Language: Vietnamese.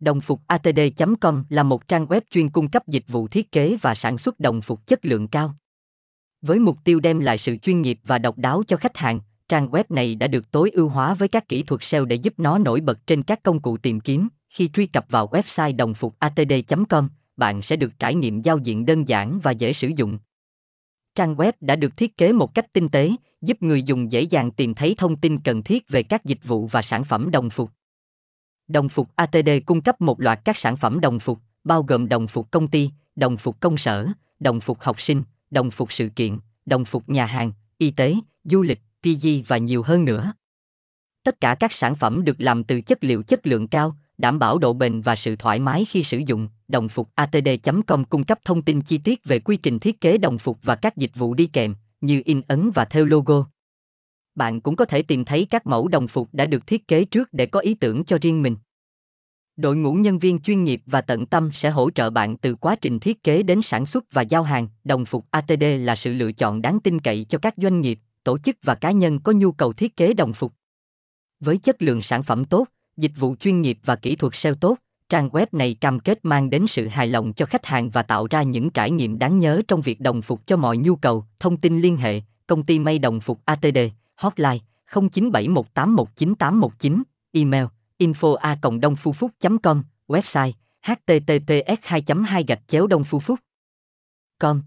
Đồng phục atd.com là một trang web chuyên cung cấp dịch vụ thiết kế và sản xuất đồng phục chất lượng cao. Với mục tiêu đem lại sự chuyên nghiệp và độc đáo cho khách hàng, trang web này đã được tối ưu hóa với các kỹ thuật SEO để giúp nó nổi bật trên các công cụ tìm kiếm. Khi truy cập vào website đồng phục atd.com, bạn sẽ được trải nghiệm giao diện đơn giản và dễ sử dụng. Trang web đã được thiết kế một cách tinh tế, giúp người dùng dễ dàng tìm thấy thông tin cần thiết về các dịch vụ và sản phẩm đồng phục. Đồng phục ATD cung cấp một loạt các sản phẩm đồng phục, bao gồm đồng phục công ty, đồng phục công sở, đồng phục học sinh, đồng phục sự kiện, đồng phục nhà hàng, y tế, du lịch, PG và nhiều hơn nữa. Tất cả các sản phẩm được làm từ chất liệu chất lượng cao, đảm bảo độ bền và sự thoải mái khi sử dụng. Đồng phục atd.com cung cấp thông tin chi tiết về quy trình thiết kế đồng phục và các dịch vụ đi kèm, như in ấn và theo logo. Bạn cũng có thể tìm thấy các mẫu đồng phục đã được thiết kế trước để có ý tưởng cho riêng mình. Đội ngũ nhân viên chuyên nghiệp và tận tâm sẽ hỗ trợ bạn từ quá trình thiết kế đến sản xuất và giao hàng. Đồng phục ATD là sự lựa chọn đáng tin cậy cho các doanh nghiệp, tổ chức và cá nhân có nhu cầu thiết kế đồng phục. Với chất lượng sản phẩm tốt, dịch vụ chuyên nghiệp và kỹ thuật SEO tốt, trang web này cam kết mang đến sự hài lòng cho khách hàng và tạo ra những trải nghiệm đáng nhớ trong việc đồng phục cho mọi nhu cầu. Thông tin liên hệ, công ty may đồng phục ATD, hotline 0971819819, email info a com website https 2 2 gạch chéo đông phu phúc com.